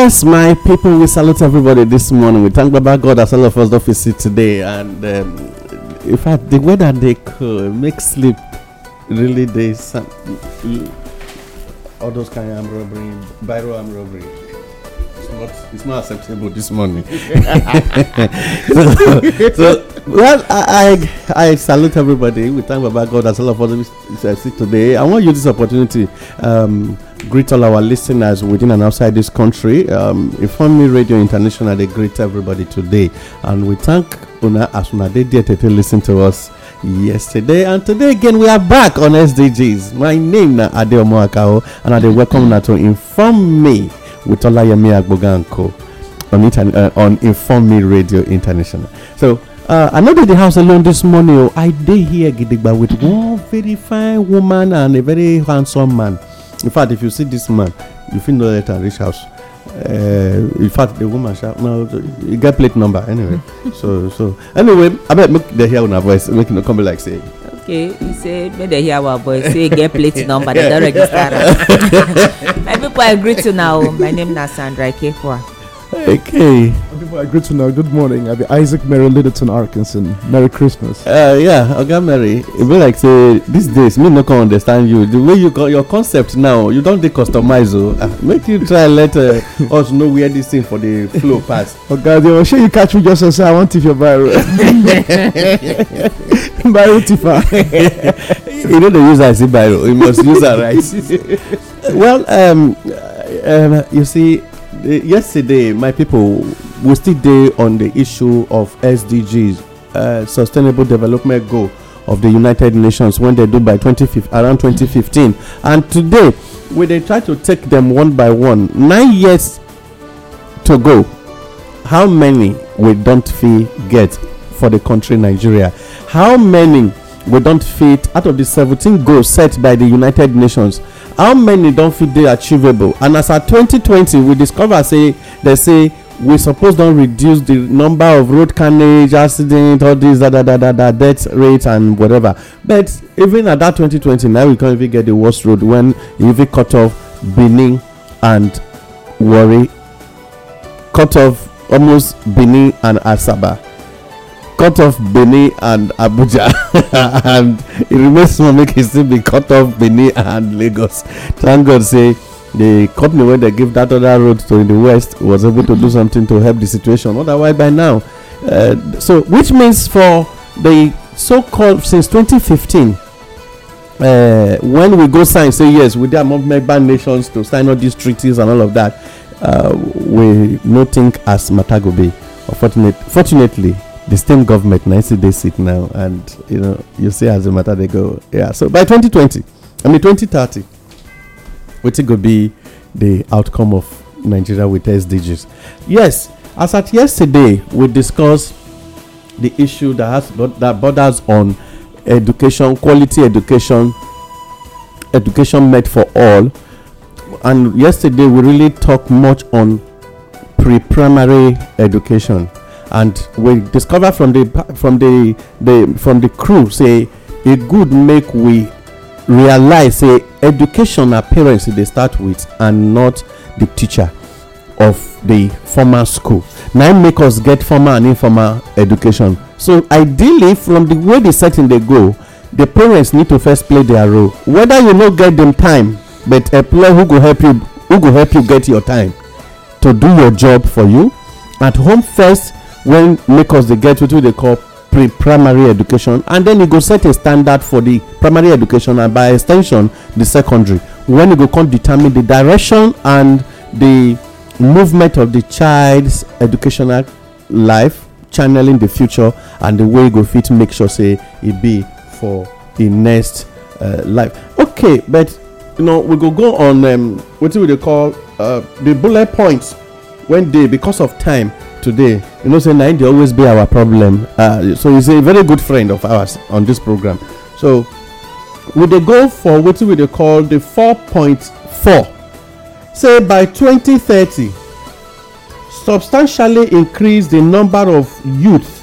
Yes, my people, we salute everybody this morning. We thank Baba God as all of us visit today. And um, in fact, the weather they could make sleep really they some, all those kind of robbery, biro arm robbery. It's not, it's not acceptable this morning. so, so, well, I, I I salute everybody. We thank Baba God as all of us see today. I want to use this opportunity um, greet all our listeners within and outside this country. Um, Inform Me Radio International, they greet everybody today, and we thank Una as Una did to listen to us yesterday and today again we are back on SDGs. My name na Adeomo Akao, and I welcome now to Inform Me with Olayemi Agboganko on internet uh, on Inform Me Radio International. So. Uh, I know that the house alone this morning. Oh, I dey here gidigba with one very fine woman and a very handsome man. In fact, if you see this man, you feel no let am reach house. Uh, in fact, the woman sha no, you get plate number anyway. so so anyway, abeg make dey hear una voice make e no come be like say. okay he say make dem hear our voice say e get plate number dem don register am my people i greet you now my name na sandra ikekwa Okay. I greet you now. Good morning. I be Isaac Mary Littleton Arkinson. Merry Christmas. Uh, yeah, Oga Mary, e be like say these days me no can understand you. The way you got your concept now, you don dey customize o. Ah, make you try let uh, us know where this thing for the flow pass. Oh God, I'm sure you catch me just as I want if you're viral. viral Tifa. you know the user am see biro, you must use am right. well, um, uh, um, you see, yesterday my people we still dey on the issue of SDGs, uh, Sustainable Development Goal of the United Nations when they do by 2015 around 2015, and today we dey try to take them one by one. Nine years to go. How many we don't fit get for the country Nigeria? How many we don't fit out of the 17 goals set by the United Nations? How many don't fit dey achievable? And as at 2020, we discover say they say we suppose don reduce the number of road carnage, accident, all this, da da da da death rate and whatever. But even at that 2020, now we can't even get the worst road when e even cut off Benin and Warri cut off almost Benin and Asaba, cut off Benin and Abuja, and it remains small make it still be cut off Benin and Lagos. Thank God, say the company wey they give that other road to in the west was able to do something to help the situation. Otherwise, by now, uh, so which means for the so-called since 2015 uh, when we go sign say yes with among member nations to sign all these treaties and all of that uh, we no think as matter go be fortunately the same government still dey sit now and you know you see as the matter they go. Yeah so by 2020 i mean 2030 wetin go be the outcome of nigeria with sdgs yes as at yesterday we discuss the issue that has that borders on education quality education education meant for all. And yesterday we really talk much on pre-primary education. And we discover from the from the the from the crew say e good make we realize say education na parents dey start with and not the teacher of the formal school. Na im make us get formal and informal education. So ideally from the way the setting dey go the parents need to first play their role. Whether you no get them time but employ who go help you who go help you get your time to do your job for you at home first when make us dey get wetin we dey call pre-primary education and then e go set a standard for the primary education and by extension ten the secondary. When e go come determine the direction and the movement of the child's educational life channeling the future and the way e go fit make sure say e be for e next uh, life. Okay but you know we go go on um, wetin we dey call uh, the bullet points when dey because of time today you know say na dey always be our problem. Uh, so he's a very good friend of ours on this program. So we dey go for wetin we dey call the four point four? Say by 2030 substantially increase the number of youth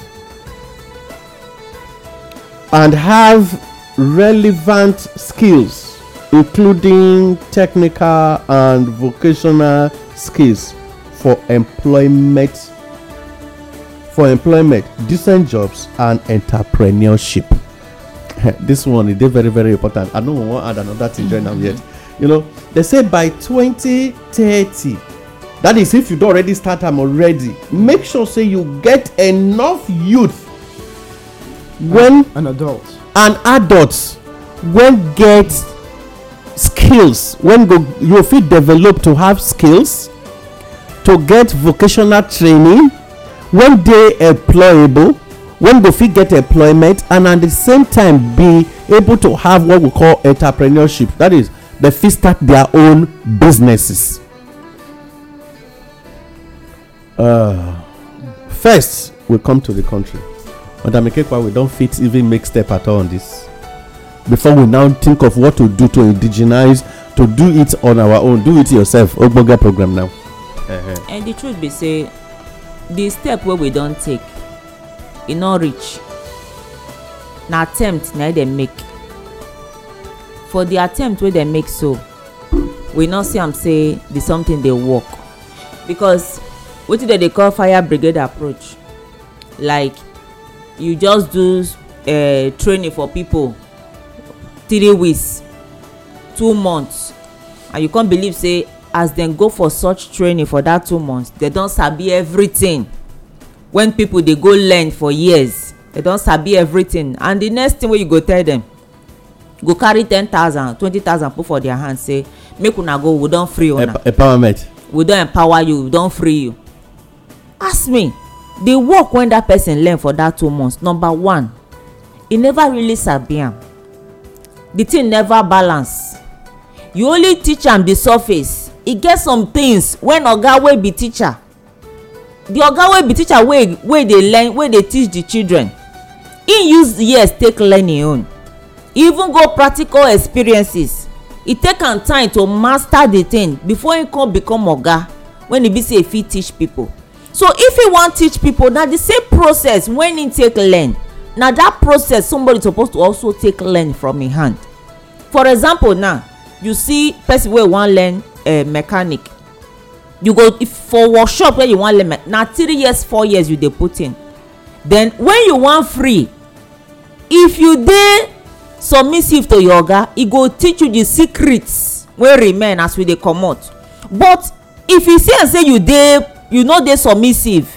and have relevant skills including technical and vocational skills for employment for employment decent jobs and entrepreneurship. This one e dey very very important. I no wan add another thing join am yet. You know they say by 2030 that is if you don already start am already make sure say you get enough youth when An adult. and adults when get skills when go you fit develop to have skills to get vocational training when dey employable when go fit get employment and at the same time be able to have what we call entrepreneurship. That is they fit start their own businesses. Uh, first we come to the country. Madam ikekwa we don fit even make step at all on this. Before we now think of what to do to indigenize to do it on our own. Do it yourself. Ogbonge program now. And the truth be say the step wey we don take e no reach. Na attempt na dem make. For the attempt wey dem make so we no see am say the something dey work. Because wetin dem dey call fire brigade approach like you just do uh, training for people three weeks two months and you come believe say as dem go for such training for that two months dem don sabi everything. When people dey go learn for years dem don sabi everything. And the next thing wey you go tell dem go carry ten thousand twenty thousand put for their hand say make una go we don free una. Emp- empowerment. We don empower you we don free you. Ask me the work wey that person learn for that two months number one e never really sabi am. The thing never balance. You only teach am the surface e get some things when oga wey be teacher the oga wey be teacher wey wey dey learn wey dey teach the children he use years take learn him own. E even go practical experiences. E take am time to master the thing before he come become oga when e be say e fit teach people. So if he wan teach people na the same process when he take learn. Na that process somebody suppose to also take learn from him hand. For example now you see person wey wan learn mechanic. You go for workshop wey you wan learn na three years four years you dey put in. Then when you wan free if you dey submissive to your oga e go teach you the secrets wey remain as we dey comot. But if you see am say you dey you no dey submissive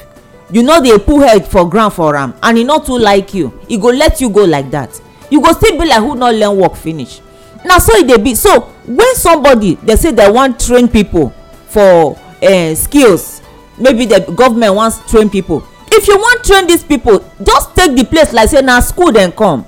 you no dey put head for ground for am and e no too like you e go let you go like that. You go still be like who no learn work finish. Na so e dey be. So when somebody dey say dem wan train people for uh, skills maybe the government wan train people. If you wan train these people just take the place like say na school dem come.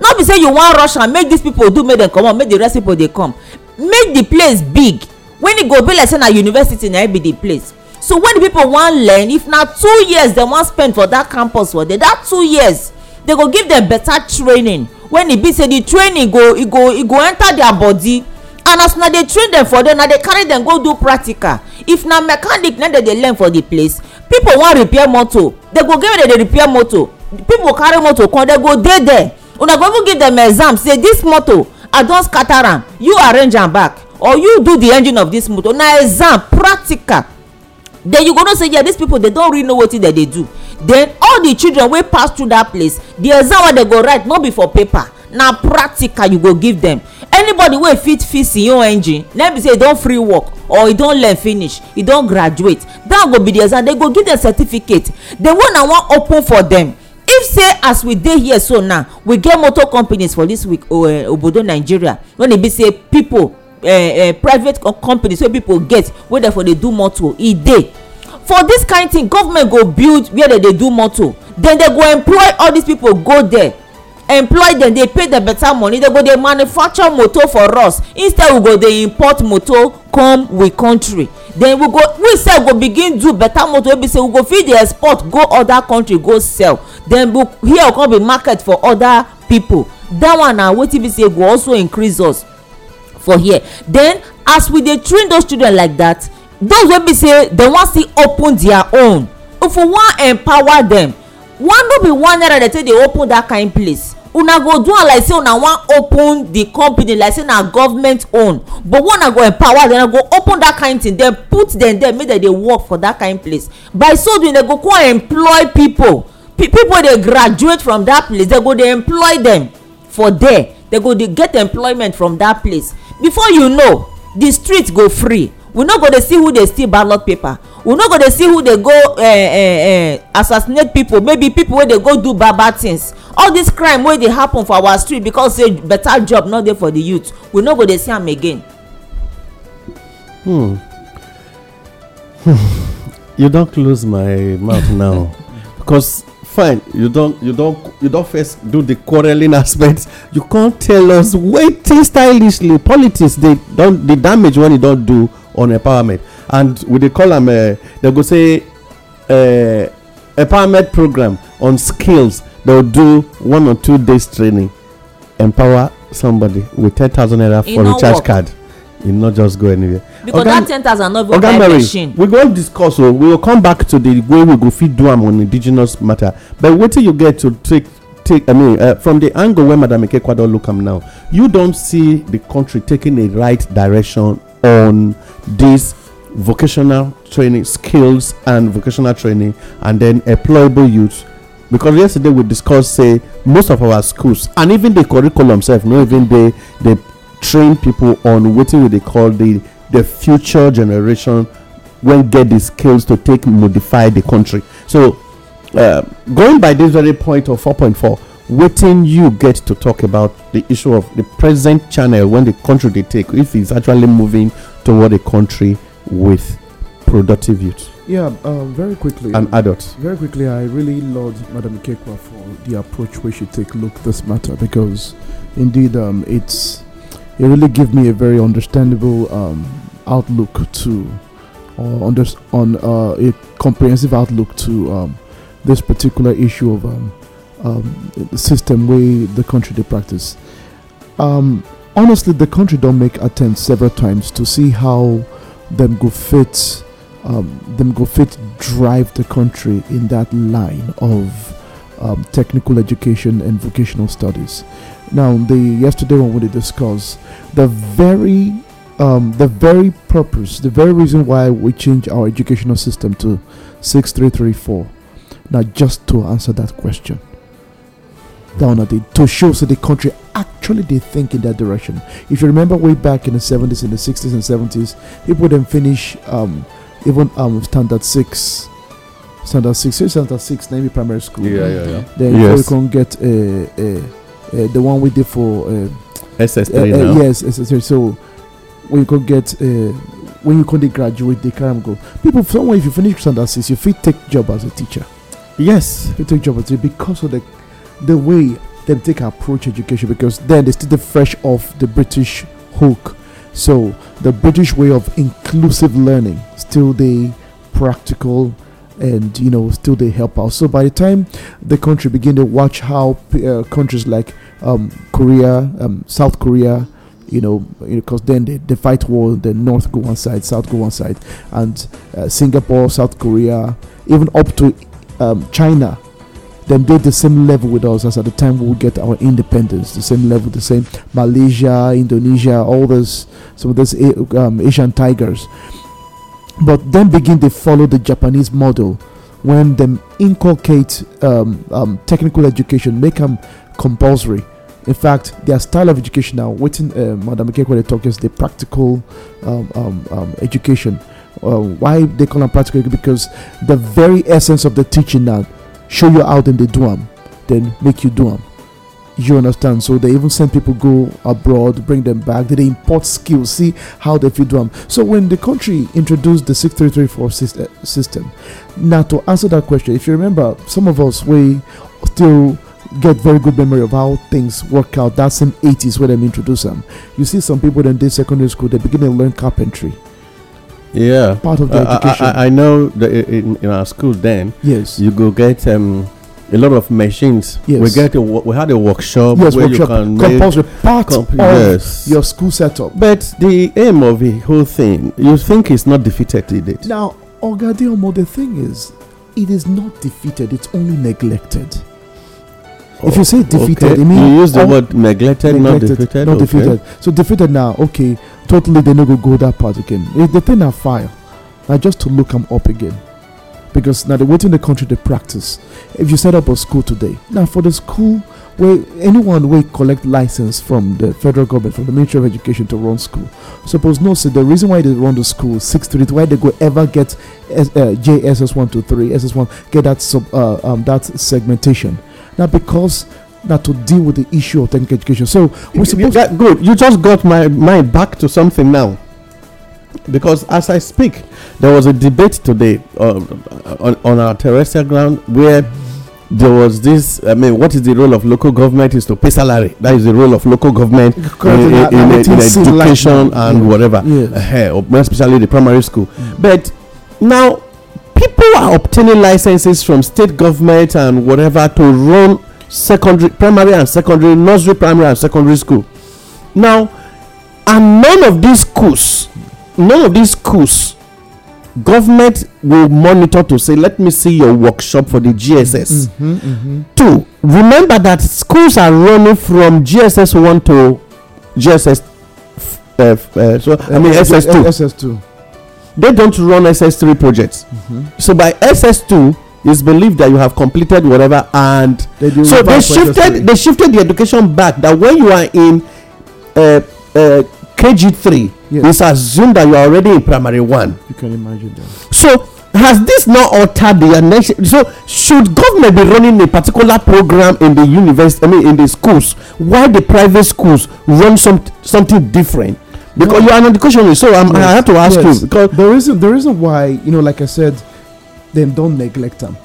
No be say you wan rush am make these people do make dem comot make the rest people dey come. Make the place big. When e go be like say na university na be the place. So when the people wan learn if na two years dem wan spend for that campus for there that two years they go give them better training. When e be say the training go e go e go enter their body and as una dey train dem for there una dey carry dem go do practical. If na mechanic na dem dey learn for the place. People wan repair motor dem go get where dem dey repair motor. People carry motor come dem go dey there. Una go even give dem exam say this motor i don scatter am. You arrange am back. Or you do the engine of this motor. Na exam practical. Then you go know say yeah these people they don really know wetin dem dey do. Then all the children wey pass through that place the exam wey dem go write no be for paper na practical you go give them. Anybody wey fit fix im own engine na be say e don free work or e don learn finish e don graduate that go be the exam. They go give them certificate. The one i wan open for them if say as we dey here so now we get motor companies for this week uh, obodo nigeria. When e be say people uh, private co companies wey people get wey dem for dey do motor e dey. For this kind thing government go build where dem dey do motor. Then dem go employ all these people go there employ dem dey pay dem better money. Dem go dey manufacture motor for us. Instead we go dey import motor come we country. Then we go we sef go begin do better motor. Wey be say we go fit dey export go other country go sell. Then we here come be market for other people. That one na wetin be say go also increase us for here. Then as we dey train those children like that those wey be say dem wan still open their own if we wan empower dem one no be one naira dem take dey open that kind place una go do am like say una wan open the company like say na government own. But una go empower dem go open that kind thing dem put dem there make dem dey work for that kind place. By so doing dem go come employ people. People wey dey graduate from that place dem go dey employ dem for there. Dem go dey get employment from that place. Before you know the street go free. We no go dey see who dey steal ballot paper we no go dey see who dey go uh, uh, assassinate people. Maybe people wey dey go do bad bad things. All this crime wey dey happen for our street because say better job no dey for the youth we no go dey see am again. Hmm. you don close my mouth now. Because fine you don you don you don first do the quarreling aspect. You come tell us wetin stylishly politics dey don the damage wey e don do on empowerment and we dey call am uh, dem go say uh, empowerment program on skills dem do one or two days training empower somebody with ten thousand naira for recharge work. card e no just go anywhere. because Oga- that ten thousand no oga buy machine. we go discuss o we go come back to the way we go fit do am on indigenous matter but wetin you get to take take i mean uh, from the angle wey madam ikekwa don look am now you don see the country taking a right direction on this vocational training skills and vocational training and then employable youth. Because yesterday we discussed say most of our schools and even the curriculum sef no even they dey train people on wetin we dey call the the future generation wey get the skills to take modify the country. So uh, going by this very point of 4.4 waiting you get to talk about the issue of the present channel when the country they take if it's actually moving toward a country with productive youth Yeah, um, very quickly. and adults Very quickly, I really laud Madam Ikekwa for the approach we should take look this matter because indeed um, it's it really give me a very understandable um, outlook to or under, on uh, a comprehensive outlook to um, this particular issue of um, um, the system way the country they practice. Um, honestly, the country don't make attempts several times to see how them go fit um, them go fit drive the country in that line of um, technical education and vocational studies. Now, the yesterday when we discussed the very um, the very purpose, the very reason why we change our educational system to six three three four, now just to answer that question. Down at the to show so the country actually they think in that direction. If you remember way back in the seventies, in the sixties and seventies, people then finish um, even um standard six standard six say standard six maybe primary school yeah yeah, yeah. then Yes. you can get uh, uh, uh, the one we did for uh, ss3 uh, uh, now yes SSR. so when you can get uh, when you can dey graduate they carry am go people somewhere if you finish standard six you fit take job as a teacher yes you fit take job as a because of the the way them take approach education because then they still dey fresh off the british hook. So the british way of inclusive learning still dey practical and you know still they help out. So by the time the country begin to watch how uh, countries like um, korea um, south korea you know because then they, they fight war the north go one side south go one side and uh, singapore south korea even up to um, china them did the same level with us as at the time we would get our independence the same level the same malaysia indonesia all those some of those um, asian tigers but then begin to follow the Japanese model when them inculcate um, um, technical education, make them compulsory. In fact, their style of education now, waiting, uh, Madam Ikekwa they talk is the practical um, um, um, education. Uh, why they call them practical? Because the very essence of the teaching now show you how them they do them, then make you do them. You understand? So they even send people go abroad, bring them back. They import skills, see how they fit them. So when the country introduced the 6334 uh, system, now to answer that question, if you remember, some of us we still get very good memory of how things work out. That's in 80s when they introduced them. You see some people in this secondary school, they begin to learn carpentry. Yeah. Part of the Uh, I- I- education. I, I know that in, in our school then, yes. you go get um, a lot of machines. Yes. We get a, we had a workshop yes, where workshop you can make compulsory part comp- of yes. your school setup. But the aim of the whole thing, you think it's not defeated, did it? Now, Ogadiomo, the thing is, it is not defeated, it's only neglected. If you say defeated, okay. it means you use the word neglected, not defeated. Not okay. defeated. So defeated now, okay, totally they no go go that part again. Eh, The thing are fire. Now just to look them up again. Because now they're waiting the country to practice. If you set up a school today, now for the school where anyone will collect license from the federal government, from the Ministry of Education to run school. Suppose no, so the reason why they run the school six three, why they go ever get S, uh, JSS one two three, SS one get that sub uh, um that segmentation. Now because now to deal with the issue of technical education. So we're supposed that, good. You just got my mind back to something now. Because as I speak, there was a debate today uh, on, on our terrestrial ground where there was this. I mean, what is the role of local government? Is to pay salary. That is the role of local government in, in, in, in education and yeah. whatever. Uh, especially the primary school. But now people are obtaining licenses from state government and whatever to run secondary, primary and secondary, nursery, primary and secondary school. Now, and none of these schools, none of these schools, government will monitor to say, let me see your workshop for the GSS. Mm-hmm, Two, remember that schools are running from GSS one to GSS. Uh, uh, so I mean SS2 SS2. they don't run ss3 projects so by ss2 it's believed that you have completed whatever and They so they shifted they shifted the education back that when you are in uh, uh, kg3 Yes. it's assumed that you are already in primary one You can imagine that. so has this not altered the nation so should government be running a particular program in the university i mean in the schools while the private schools run some something different because No. you are an educationist so I'm, i have to ask yes. you because the reason the reason why you know like i said them don't neglect them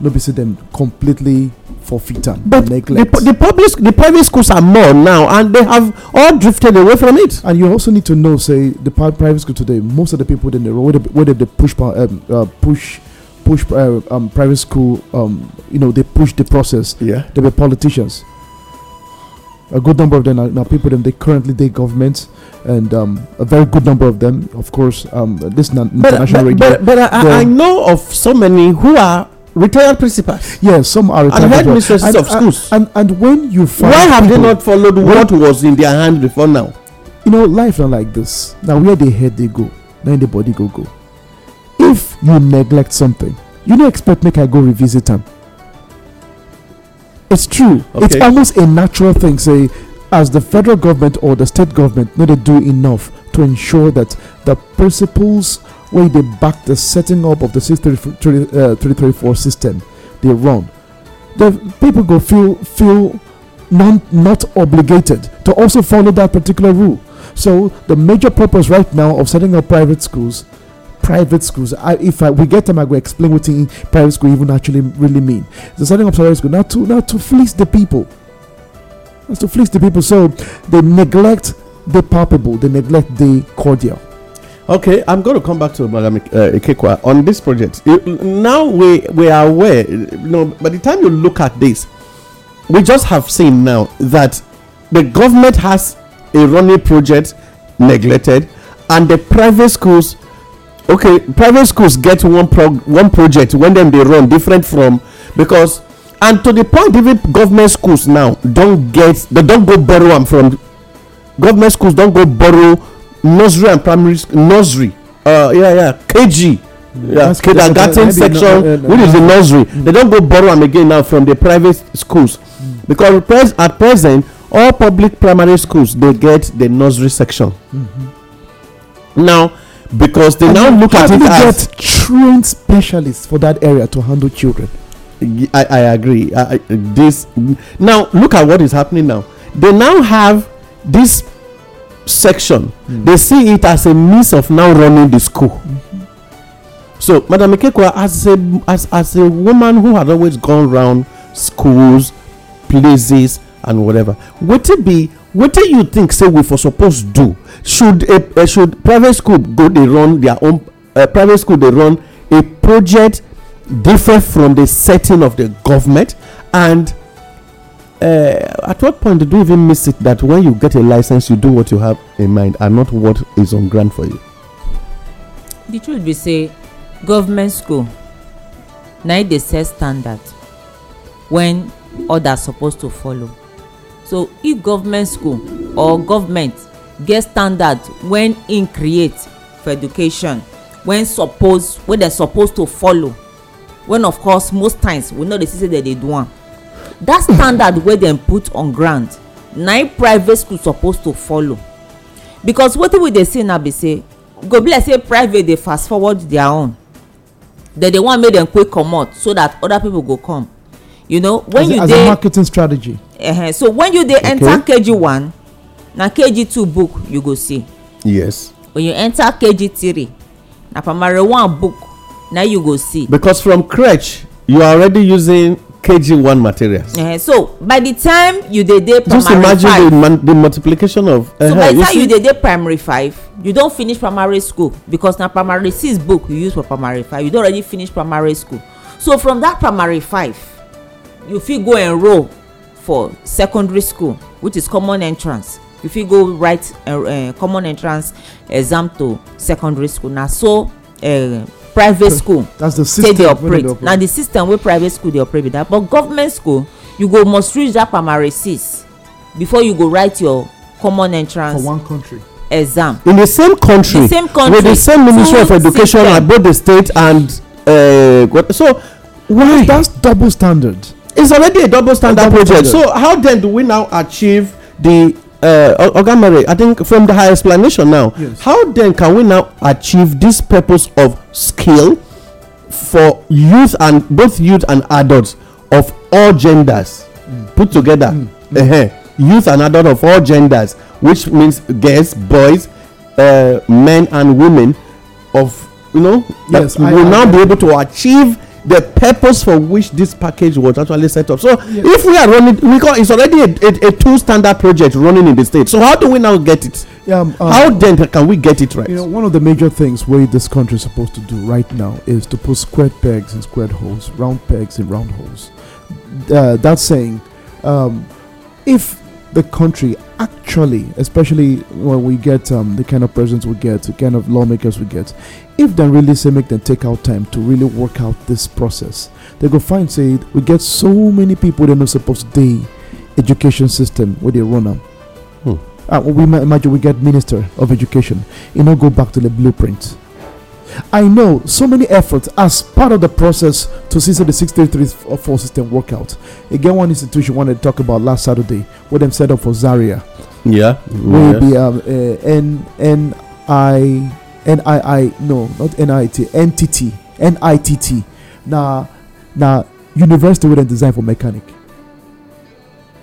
no be say them completely forfeit them But the, neglect. pu- the public, the private schools are more now, and they have all drifted away from it. and you also need to know say the pri- private school today most of the people in the road whether, whether they push um, uh, push push uh, um, private school um, you know they push the process. Yeah. they were politicians a good number of them are now people them they currently they government and um, a very good number of them of course um, not But, international but, radio but, but I, I know of so many who are retired principals Yes, some are retired. and headmistresses And- of schools. And, and when you find Why have they not followed what was in their hand before now? You know, life not like this. Now where they head they go, then the body go go. If you neglect something, you don't expect make I go revisit them. It's true. It's almost a natural thing. Say, as the federal government or the state government, no, they do enough to ensure that the principles where they back the setting up of the 634 uh, system they run, the people go feel feel non not obligated to also follow that particular rule. So the major purpose right now of setting up private schools, private schools. I, if I, we get them, I will explain what in private school even actually really mean. The setting up private school not to not to fleece the people. That's to fleece the people. So they neglect the palpable, they neglect the cordial. Okay, I'm going to come back to Madam uh, Ikekwa on this project. Now we we are aware. You know, by the time you look at this, we just have seen now that the government has a running project neglected, and the private schools. Okay, private schools get one one project when them they run different from because and to the point even government schools now don't get they don't go borrow them from government schools don go borrow nursery and primary nursery. Uh, yeah yeah kg yeah kindergarten section uh, which is the nursery. they don go borrow am again now from the private schools. Because pres at present all public primary schools dey get the nursery section. Now because they now And look at it as get trained specialists for that area to handle children. I, I agree. I, I- this now look at what is happening now. They now have this section. They see it as a means of now running the school. So, Madam Ikekwa, as a as as a woman who had always gone around schools, places, and whatever, what it be? Do you think? Say we for supposed do? Should a, uh, should private school go? They run their own uh, private school. They run a project different from the setting of the government and uh, at what point did you even miss it that when you get a license you do what you have in mind and not what is on grant for you the truth be say government school na it dey set standard when others suppose to follow so if government school or government get standard when im create for education when suppose wey dem suppose to follow when of course most times we no dey see say dem dey do am that standard wey dem put on ground na im private school suppose to follow. Because wetin we dey see now be say go be like say private dey fast forward their own. Dem dey wan make dem quick comot so that other people go come. You know when as, you as a dey marketing strategy uh, so when you dey enter kg one na kg two book you go see. Yes. When you enter kg three na primary one book na you go see. Because from crèche you are already using kg1 materials. Uh, so by the time you dey dey just primary imagine five the, man, the multiplication of so uh, by the time you dey dey primary five you don finish primary school because na primary six book you use for primary five. You don already finish primary school. So from that primary five you fit go enrol for secondary school which is common entrance. You fit go write uh, uh, common entrance exam to secondary school. Na so uh, private school that's the take system dey operate. na the system wey private school dey operate be that. But government school you go must reach that primary six before you go write your common for entrance one country. exam. In the same country The same country, with the same ministry of education system. at both the state and uh, so why? That's double standard it's already a double standard project. so how then do we now achieve the uh, oga Mary, i think from the high explanation now Yes. how then can we now achieve this purpose of skill for youth and both youth and adults of all genders put together? Uh youth and adult of all genders which means girls boys uh, men and women of you know that Yes, we I- will I- now be able to achieve the purpose for which this package was actually set up. So if we are running because it's already a, a, a two standard project running in the state. So how do we now get it? Yeah um, um, how then can we get it right? You know, one of the major things where this country is supposed to do right now is to put square pegs in square holes, round pegs in round holes. Uh, that's saying, um, if the country actually, especially when we get um, the kind of presidents we get, the kind of lawmakers we get, if they really say make them take out time to really work out this process, they go find say we get so many people they're not supposed to day education system where they run them. Uh, we imagine we get minister of education you know go back to the blueprint i know so many efforts as part of the process to see the 633 system work out. Again one institution wanted to talk about last saturday where them set up for zaria. Yeah will yes. um, uh, n n i n i i no not n i t n t t n i t t. Now, now university dem design for mechanic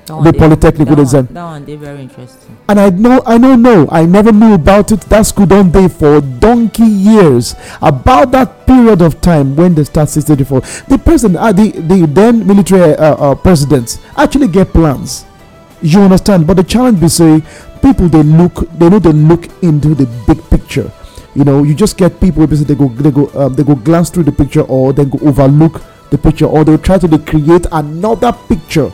the dey- polytechnic that one that one dey very interesting. And i know i don't know. I never knew about it. That school don dey for donkey years. About that period of time when they start 634 the president uh, the the then military uh, uh, president actually get plans. You understand? But the challenge be say people they look they no they look into the big picture. You know you just get people say they go they go um, they go glance through the picture or they go overlook the picture or they try to dey create another picture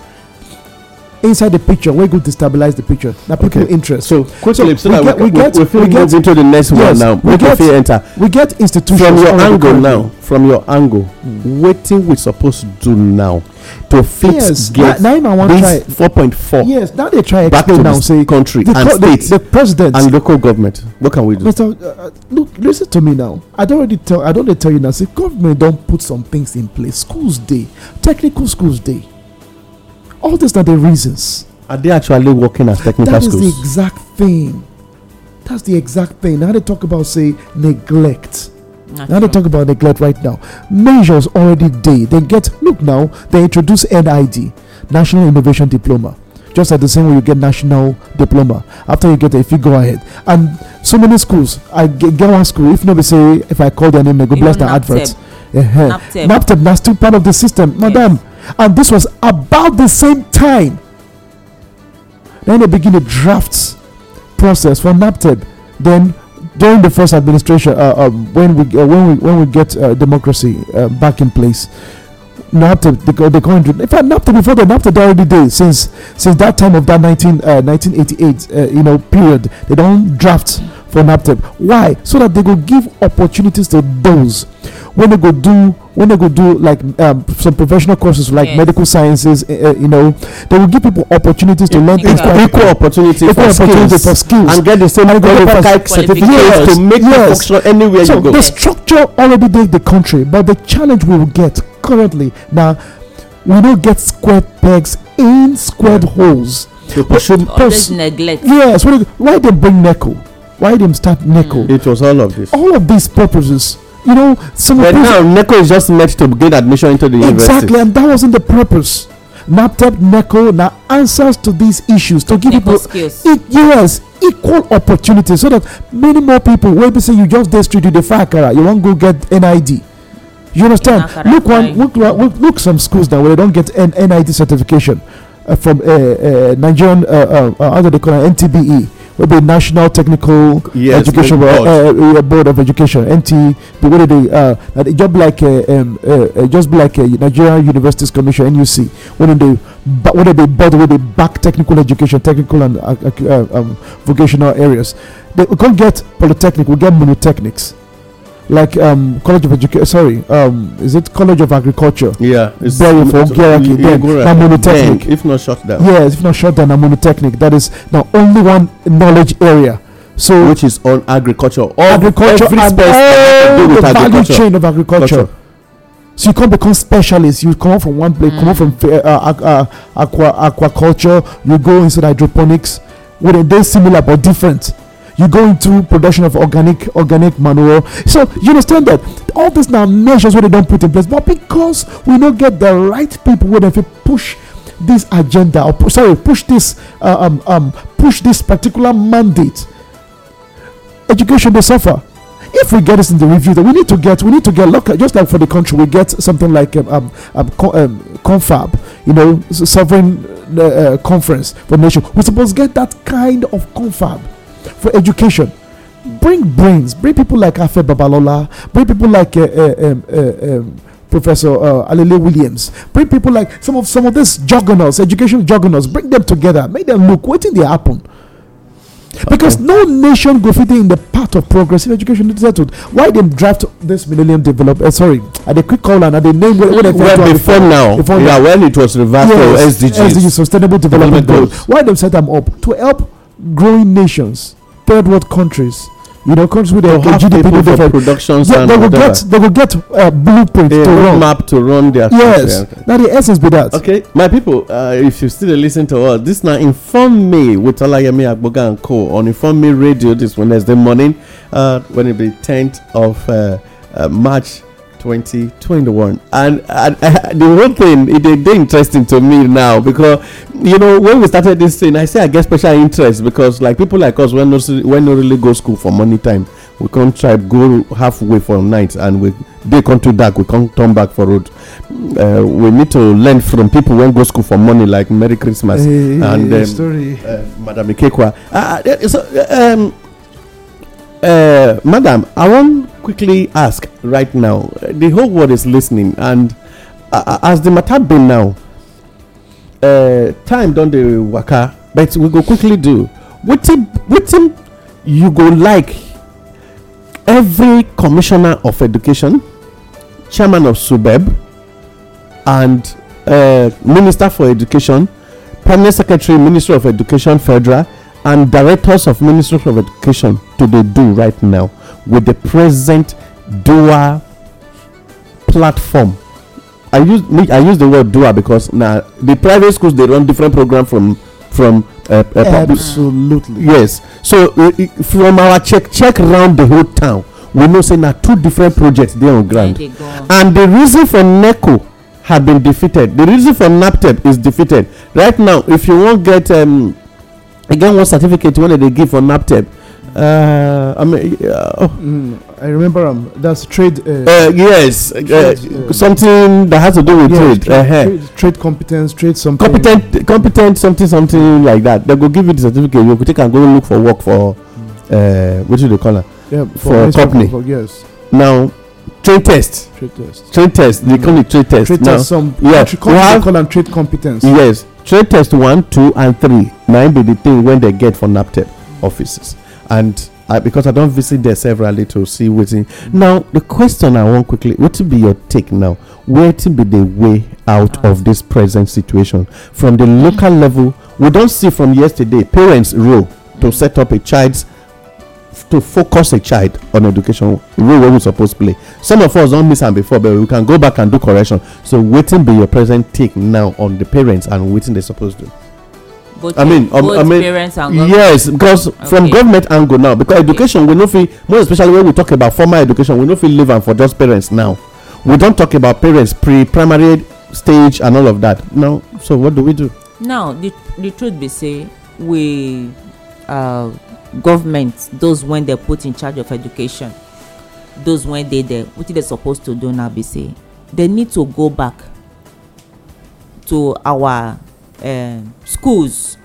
inside the picture wey go destabilize the picture na people Okay. interest so quickly so we get- we, get- we, we get- into the next Yes, one now we make we fit enter we get institutions from your angle now from your angle wetin we suppose do now to fit yes get na na i wan try this 4.4 yes now they try back to now say country the and the, state the president and local government what can we do Mr. Uh, uh, look, listen to me now. I don't already tell. I don't dey tell you now. Say government don't put some things in place. Schools day, technical schools day. All these are the reasons. are they actually working as technical schools? That is the exact thing. That's the exact thing. Now they talk about say neglect. Na Now they talk about neglect right now. Measures already day. They get look now. They introduce NID, National Innovation Diploma. Just at the same way you get national diploma after you get it, if you go ahead. And so many schools, I get, get one school. If nobody say if I call their name, they go blast the Even adverts. NABTEB. Uh-huh. NABTEB. NABTEB now still part of the system, madam. And this was about the same time. Then they begin the drafts process for NABTEB. Then during the first administration, uh, um, when we uh, when we when we get uh, democracy uh, back in place, NABTEB they they go into in fact NABTEB before the NABTEB they already did since since that time of that 19 uh, 1988 uh, you know period they don't draft for NABTEB. Why? So that they go give opportunities to those when they go do when they go do like um, some professional courses like Yes. medical sciences. Uh, you know, they will give people opportunities to learn things. Equal- equal opportunity Equal for opportunity skills for skills. and get the same And go for qualified certificates qualifications. to make you Yes. function anywhere so you go. the structure already did the country, but the challenge we will get currently now, we don't get square pegs in squared holes. to pursue always neglect. Yes, what do- why they bring NECO? Why them start NECO? it was all of this. All of these purposes, you know, some But now NECO is just meant to gain admission into the exactly, university. Exactly, and that wasn't the purpose. NABTEB, NECO, now answers to these issues to give Technical people skills. E- yes, equal opportunity so that many more people will be saying you just dey street you dey fry akara you wan go get NID. You understand? Akara Look one, look, look, look some schools now where they don't get N- NID certification uh, from uh, uh, Nigerian, uh, uh, uh, how do they call it, NTBE, will be National Technical Yes, Education Board, uh, uh, Board of Education, NT. But what do they? Uh, just like uh, um, uh, uh, just be like uh, Nigerian Universities Commission (NUC) when they but when they board where they back technical education, technical and uh, uh, um, vocational areas. They, we can't get polytechnic. We get monotechnics, like um, College of Education. Sorry, um, is it College of Agriculture? Yeah, it's Very for Ogiaraki, you- you then, go right. Then, if not shut down, Yes, if not shut down, a monotechnic. That is now only one knowledge area. So which is on agriculture. All agriculture every and space that all has to do the with value chain of agriculture. Agriculture. So you can't become specialist. You come from one place, come from uh, uh, uh, aqua aquaculture. You go into hydroponics, where they're similar but different. You go into production of organic organic manure. So you understand that all these now measures where they don't put in place, but because we don't get the right people where they push this agenda or sorry push this uh, um, um push this particular mandate education they suffer. If we get this in the review that we need to get we need to get look at just like for the country we get something like um, um, um, um confab you know sovereign uh, uh, conference for nation. We're supposed to get that kind of confab for education bring brains bring people like afe babalola bring people like uh, uh, um, uh, um, Professor uh, Alele Williams, bring people like some of some of these juggernauts, education juggernauts, bring them together, make them look. What did they happen? Because no nation go fit in the path of progressive education settled. Why they draft this Millennium Development? Uh, sorry, at the quick call and the name where, where they Well, first before now, before yeah, now. when it was reversed Yes, to SDGs, SDGs, Sustainable Development, Goals. Why them set them up to help growing nations, third world countries, you know, countries with a GDP for productions yeah, they will get they will get a blueprint they to run map to run their yes. Country. Now the essence be that. Okay, my people, uh, if you still listen to us, this now inform me with Olayemi Agboga and Co on Inform Me Radio this Wednesday morning, uh, when it be tenth of uh, uh March Twenty twenty one And, and, and the one thing, it, did interesting to me now because, you know, when we started this thing, I say I get special interest because, like, people like us, when not, when not really go school for money time, we can't try go halfway for night and we they come to dark, we can't turn back for road. Uh, we need to learn from people when go school for money, like Merry Christmas hey, and eh, um, story. Uh, Madam Ikekwa. Uh, uh, so, um, uh, madam i wan quickly ask right now uh, the whole world is listening and uh, uh, as the matter be now? Uh, time don dey waka but we go quickly do. Wetin wetin you go like? Every commissioner of education chairman of subeb and uh, minister for education permanent secretary minister of education federal and directors of ministry of education to dey do right now with the present dual platform. I use i use the word dual because na the private schools dey run different program from from uh, uh, public Absolutely. yes. So uh, from our check check round the whole town we know say na two different projects dey on ground. And the reason for neco had been defeated the reason for naptep is defeated. Right now if you wan get um, e get one certificate wey dem dey give for naptep uh, i mean uh, Mm, I remember um, that's trade. Uh, uh, yes uh, Trade, uh, something that has to do with trade trade, uh-huh. trade, trade competence, trade something. competent competent something something like that they go give you the certificate you go take am go look for work for uh, what do they call am Yeah, for company. for- yes, now trade test trade test. trade test they call it trade test now. Some yeah, we have- trade competence. yes trade test one two and three na be the thing wey dem get for nabteb offices. And because i don visit there severally to see wetin now the question i wan quickly wetin be your take now? Wetin be the way out of this present situation? From the local level we don see from yesterday parents role to set up a child's to focus a child on education role wey we suppose play. Some of us don miss am before but we can go back and do correction. So wetin be your present take now on the parents and wetin they suppose do? Both I mean, um, I mean, parents and government. yes because from Okay. government angle now because education we no fit more especially when we talk about formal education we no fit leave am for just parents now. We don talk about parents pre-primary stage and all of that. Now so what do we do? Now the the truth be say we uh, government those when they put in charge of education those when dey there wetin they suppose to do now be say they need to go back to our um, schools.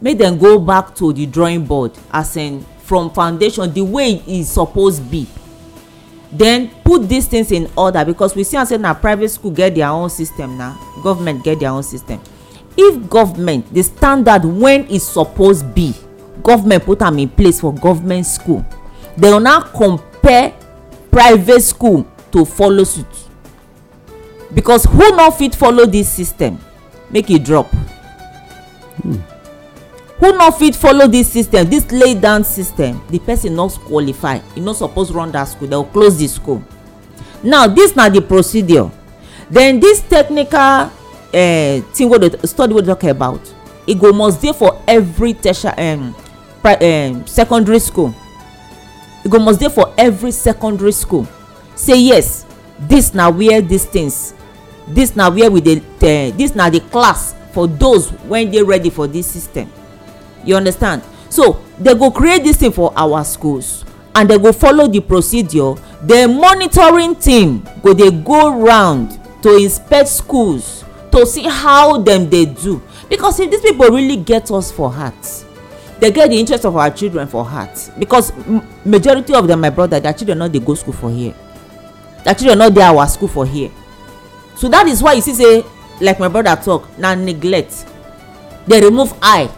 Make dem go back to the drawing board as in from foundation the way e suppose be. Then put these things in order because we see am say na private school get their own system na government get their own system. If government the standard when e suppose be government put am in place for government school. Dem go now compare private school to follow suit. Because who no fit follow this system? Make e drop. Who no fit follow this system this lay down system the person no qualify. E no suppose run that school. Dem go close the school. Now this na the procedure. Then this technical uh, thing wey dey study wey dey talk about e go must dey for every tertiary um, secondary school. E go must dey for every secondary school. Say yes this na where these things this na where we dey uh, this na the class for those wey dey ready for this system. You understand? So they go create this thing for our schools and they go follow the procedure. The monitoring team go dey go round to inspect schools to see how dem dey do. Because if these people really get us for heart they get the interest of our children for heart. Because majority of them my brother their children no dey go school for here. Their children no dey our school for here. So that is why you see say like my brother talk na neglect. Dey remove eye.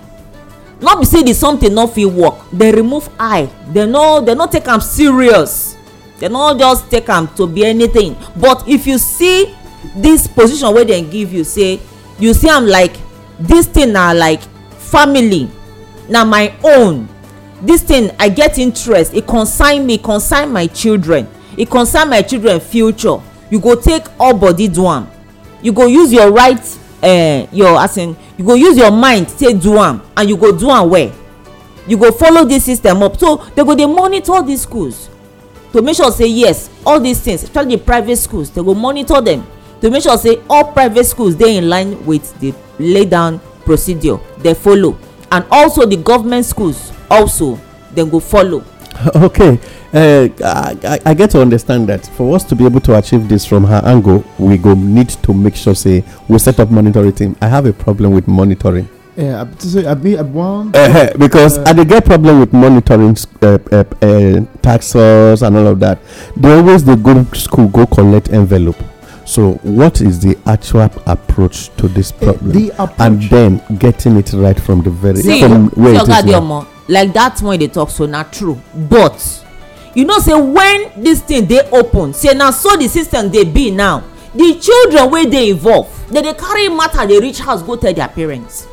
No be say the something no fit work. Dem remove eye. Dem no dem no take am serious. Dem no just take am to be anything. But if you see this position wey dem give you say you see am like this thing na like family na my own. This thing i get interest. E concern me concern my children. E concern my children future. You go take all body do am. You go use your right uh, your as you go use your mind take do am and you go do am well. You go follow this system up. So they go dey monitor these schools to make sure say yes all these things especially the private schools they go monitor them to make sure say all private schools dey in line with the lay down procedure they follow and also the government schools also dem go follow. Okay uh, I, I- I get to understand that for us to be able to achieve this from her angle we go need to make sure say we set up monitoring team. I have a problem with monitoring. Yeah, I- to say, I be at one. uh, because Uh, i dey get problem with monitoring uh, uh, uh, taxes and all of that. They always dey go school go collect envelope so what is the actual approach to this problem? the approach. and then getting it right from the very see from where see it is now. Like that one dey talk so na true. But you know say when this thing dey open say na so the system dey be now. The children wey dey involve dey dey carry matter dey reach house go tell their parents.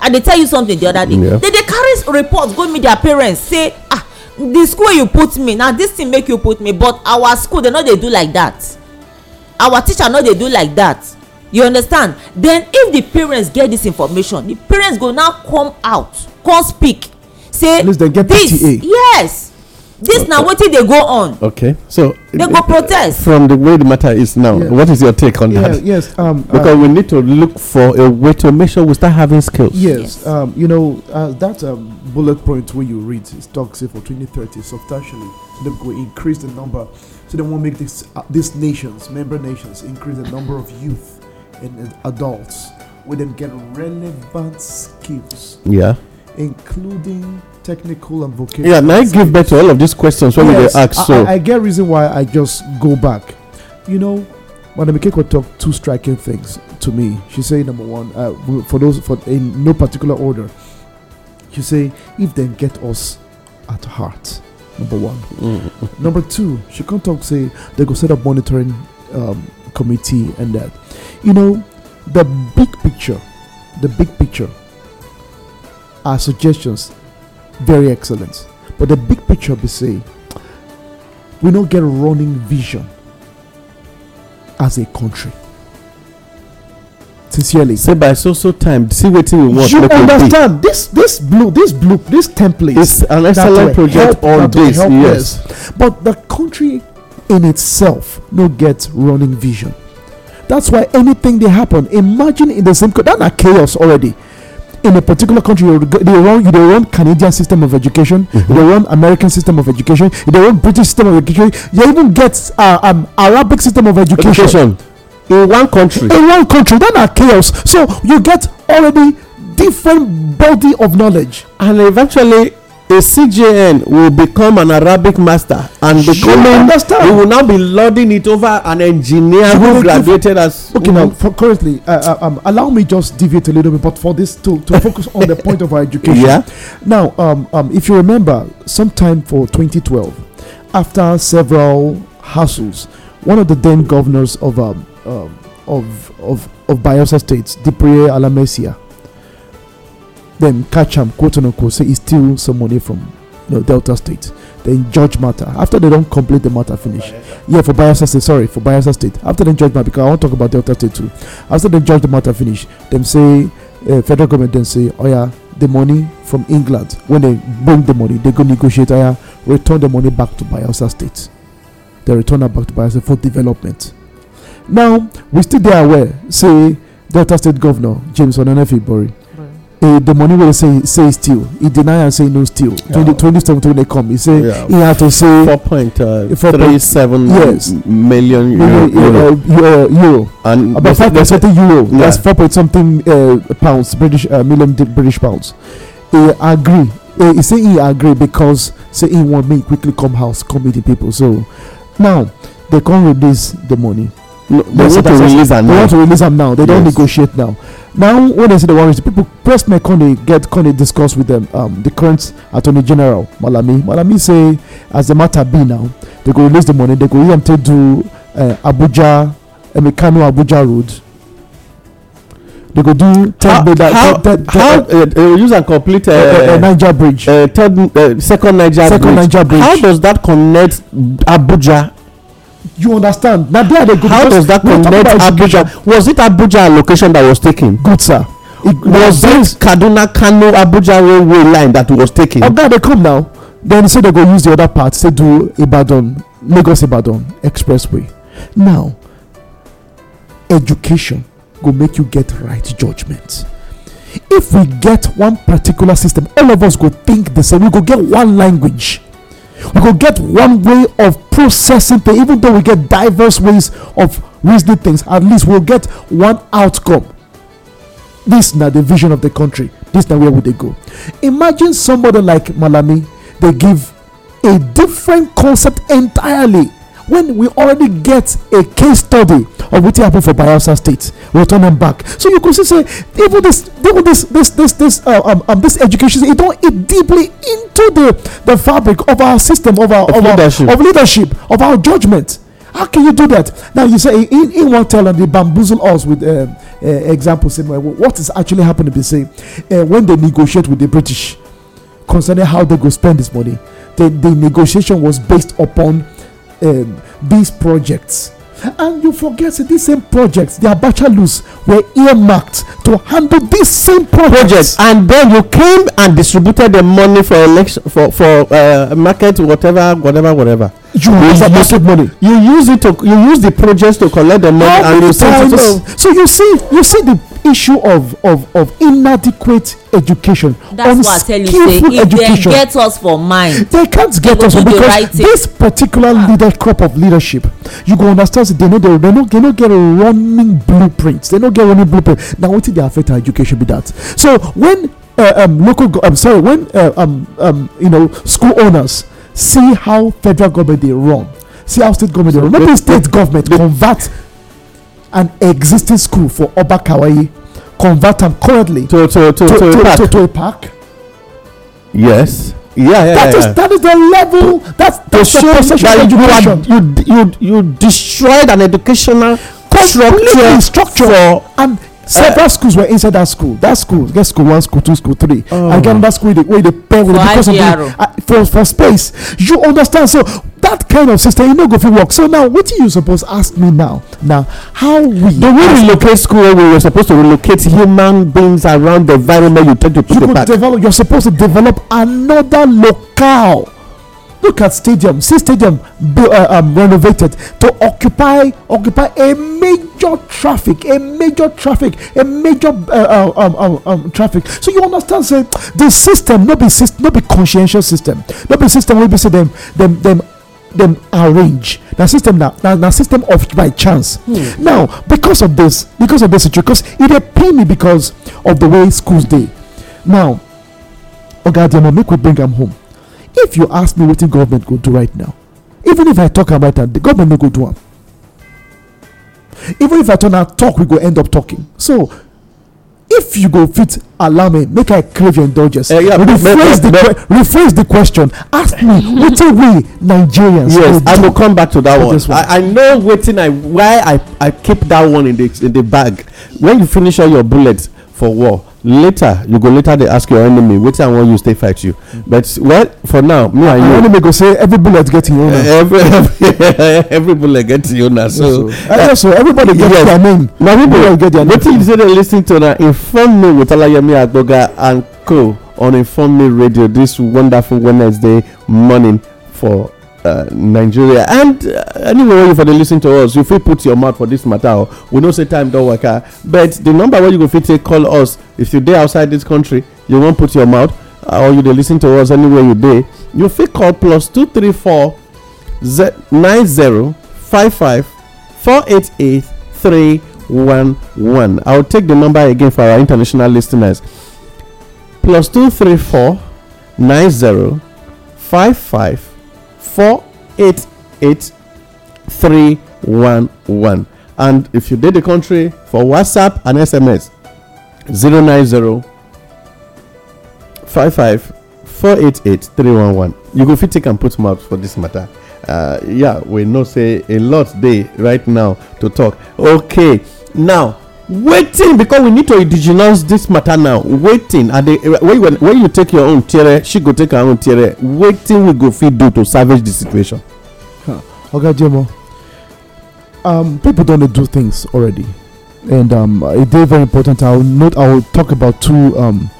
I dey tell you something the other day. Yeah. dey dey carry report go meet their parents say ah the school you put me na this thing make you put me but our school dey no dey do like that our teacher no dey do like that. You understand? Then if the parents get this information the parents go now come out come speak. Say this PTA. yes this na wetin dey go on Okay, so they go protest from the way the matter is now. Yeah. What is your take on Yeah, that? yes. Um, uh, Because we need to look for a way to make sure we start having skills. Yes, Yes. Um, you know uh, that um, bullet point where you read it talks say for 2030 substantially so they go increase the number so they want to make this uh, these nations member nations increase the number of youth and uh, adults where them get relevant skills Yeah. including technical and vocational Yeah, now I give back to all of these questions when Yes, we dey ask. So I, I get reason why I just go back. You know, Madam Ikekwa talked two striking things to me. She said, number one, uh, for those for in no particular order. She say, if they get us at heart, number one. Mm. Number two, she can't talk say they go set up monitoring um, committee and that. You know, the big picture, the big picture are suggestions very excellent. But the big picture be say we don't get running vision as a country. Sincerely. say by so so time, see what we want. you we understand this this blue this blue this template It's an excellent project help- on this. Yes. us. But the country in itself no get running vision. That's why anything they happen, imagine in the same that chaos already. In a particular country, they run you they run Canadian system of education, Mm-hmm. they run American system of education, they run British system of education, you even get uh, um, Arabic system of education Education in one country. in one country. then are chaos. So you get already different body of knowledge. and eventually a CJN will become an Arabic master and becoming understand? we will now be lording it over an engineer who graduated as Okay, now for currently, uh, uh, um, allow me just deviate a little bit, but for this to, to focus on the point of our education. Yeah. Now, um, um, if you remember, sometime for 2012, after several hassles, one of the then governors of um, um, of of of Bayelsa State, Diepreye Alamieyeseigha, then catch him, quote unquote, say he steal some money from you know, Delta State. Then judge matter after they don't complete the matter finish. Yeah, for Bayelsa State. Sorry, for Bayelsa State. After the judge matter, because I want to talk about Delta State too. After they judge the matter finish, them say uh, federal government then say, oh yeah, the money from England. When they bring the money, they go negotiate. Oh yeah, return the money back to Bayelsa State. They return it back to Bayelsa for development. Now we still there aware. Say Delta State Governor James Onanefe Ibori. Uh, the money will say say steal. He deny and say no steal. Yeah. 20, 2017 when they come, he say Yeah. he had to say four point uh, Four three point- seven Yes. million euro, euro, euro. uh, euro, and about five point something euro. That's four point something uh, pounds, British uh, million British pounds. He agree. Uh, he say he agree because say he want me quickly come house, come meet the people. So now they can't release the money. No, they Yes, want to release am They now. want to release them now. They don't Yes. negotiate now. Now when they say the warrants, people press me can they get can they discuss with them um the current attorney general Malami. Malami say as the matter be now, they go release the money. They go use them to do uh, Abuja, Emekano Abuja road. They go do third how bed- how, third- how third- uh, uh, use and complete uh, uh, uh, Niger Bridge. uh, third uh, second Niger Second bridge. Niger Bridge. How does that connect Abuja? You understand? Now there they go. How does that connect. Abuja? Was it Abuja location that was taken? Good sir. It, Was it Kaduna Kano Abuja railway line that was taken? oga dey come now then say they go use the other part say do ibadan lagos ibadan expressway now education go make you get right judgment if we get one particular system all of us go think the same we go get one language we could get one way of processing things even though we get diverse ways of reasoning things at least we'll get one outcome. This na the vision of the country. This na where we dey go. Imagine somebody like Malami, they give a different concept entirely when we already get a case study of wetin happen for bayelsa state we return am back. So you see say even this even this this this this uh, um, um, this education it don't eat deeply into the the fabric of our system of our Of of, leadership. our of leadership of our judgment. How can you do that? Now you say he he wan tell am dey bamboozle us with uh, example say what is actually happening? Be say uh, when they negotiate with the british concerning how they go spend this money the the negotiation was based upon um, these projects. And you forget say these same projects their bachelors were earmarked to handle these same projects. project and then you came and distributed the money for election for for uh, market whatever whatever whatever. You You use market money. you use it to you use the projects to collect the money How and many you send it So you see, you see the issue of of of inadequate education. that's why i tell you say if dem education. get us for mind they can't get us do the because right this particular leader crop of leadership you go understand say they no dey they no they no get a running blueprint they no get running blueprint na wetin dey affect our education be that so when uh, um, local go i'm sorry when uh, um, um, you know school owners see how federal government dey run see how state government dey run no be state government convert an existing school for oba kawai convert am currently to to to to to, to, a to, park. to a park yes yeah yeah that yeah, is yeah. that is the level that's that's the that you you you you destroyed an educational completely structure structure for and several schools were inside that school. That school get school one school two school three. Oh. i get another school wey dey with For because of the uh, for for space. You understand? So that kind of system e no go fit work. So now wetin you suppose ask me now? Na how we the way relocate school wey we were supposed to relocate human beings around the environment you take to put you the go develop you're supposed to develop another locale look at stadium. See stadium uh, um, renovated to occupy occupy a major traffic a major traffic a major uh, uh, um, um, um, traffic. So you understand say the system no be system no be conscientious system. No be system wey be say dem dem dem dem arrange. Na system na na na system of by chance. Now because of this because of this situation because e dey pain me because of the way schools dey. Now oga adeomo make we bring am home if you ask me wetin government go do right now even if i talk am right now the government no go do am. Even if i turn out talk we go end up talking. So if you go fit allow me make i crave your indulgence. Eh, yeah, rephrase the rephrase the question. Ask me wetin we nigerians yes i go come back to that one. one. i i know wetin i why i i keep that one in the in the bag. When you finish all your bullets for war. Later you go later dey ask your enemy wetin i wan use take fight you? But well for now me and you enemy go say every bullet get im own every every bullet get your own so so so everybody get Yes. their name na Everybody get their people wetin you name say dey lis ten to na inform me with alayemi agboga and co on inform me radio this wonderful wednesday morning for uh, nigeria. And uh, anywhere wey you for dey lis ten to us you fit put your mouth for this matter o we know say time don waka but the number wey you go fit take call us if you dey outside this country you wan put your mouth. Uh, or you dey lis ten to us anywhere you dey. You fit call plus two three four ze- nine zero five five four eight eight three one one. I'll take the number again for our international listeners. Plus two three four nine zero five five four eight eight three one one. And if you did the country for WhatsApp and SMS zero nine zero five five four eight eight three one one. You go fit take and put mouth for this matter. Uh, yeah, we know say a lot dey right now to talk. Okay, now waiting because we need to indigenous this matter now. Waiting at the when when you take your own tiere, she go take her own tiere. Waiting we go fit do to salvage the situation. oga jemo um people don dey do things already and um dey very important i will note i will talk about two um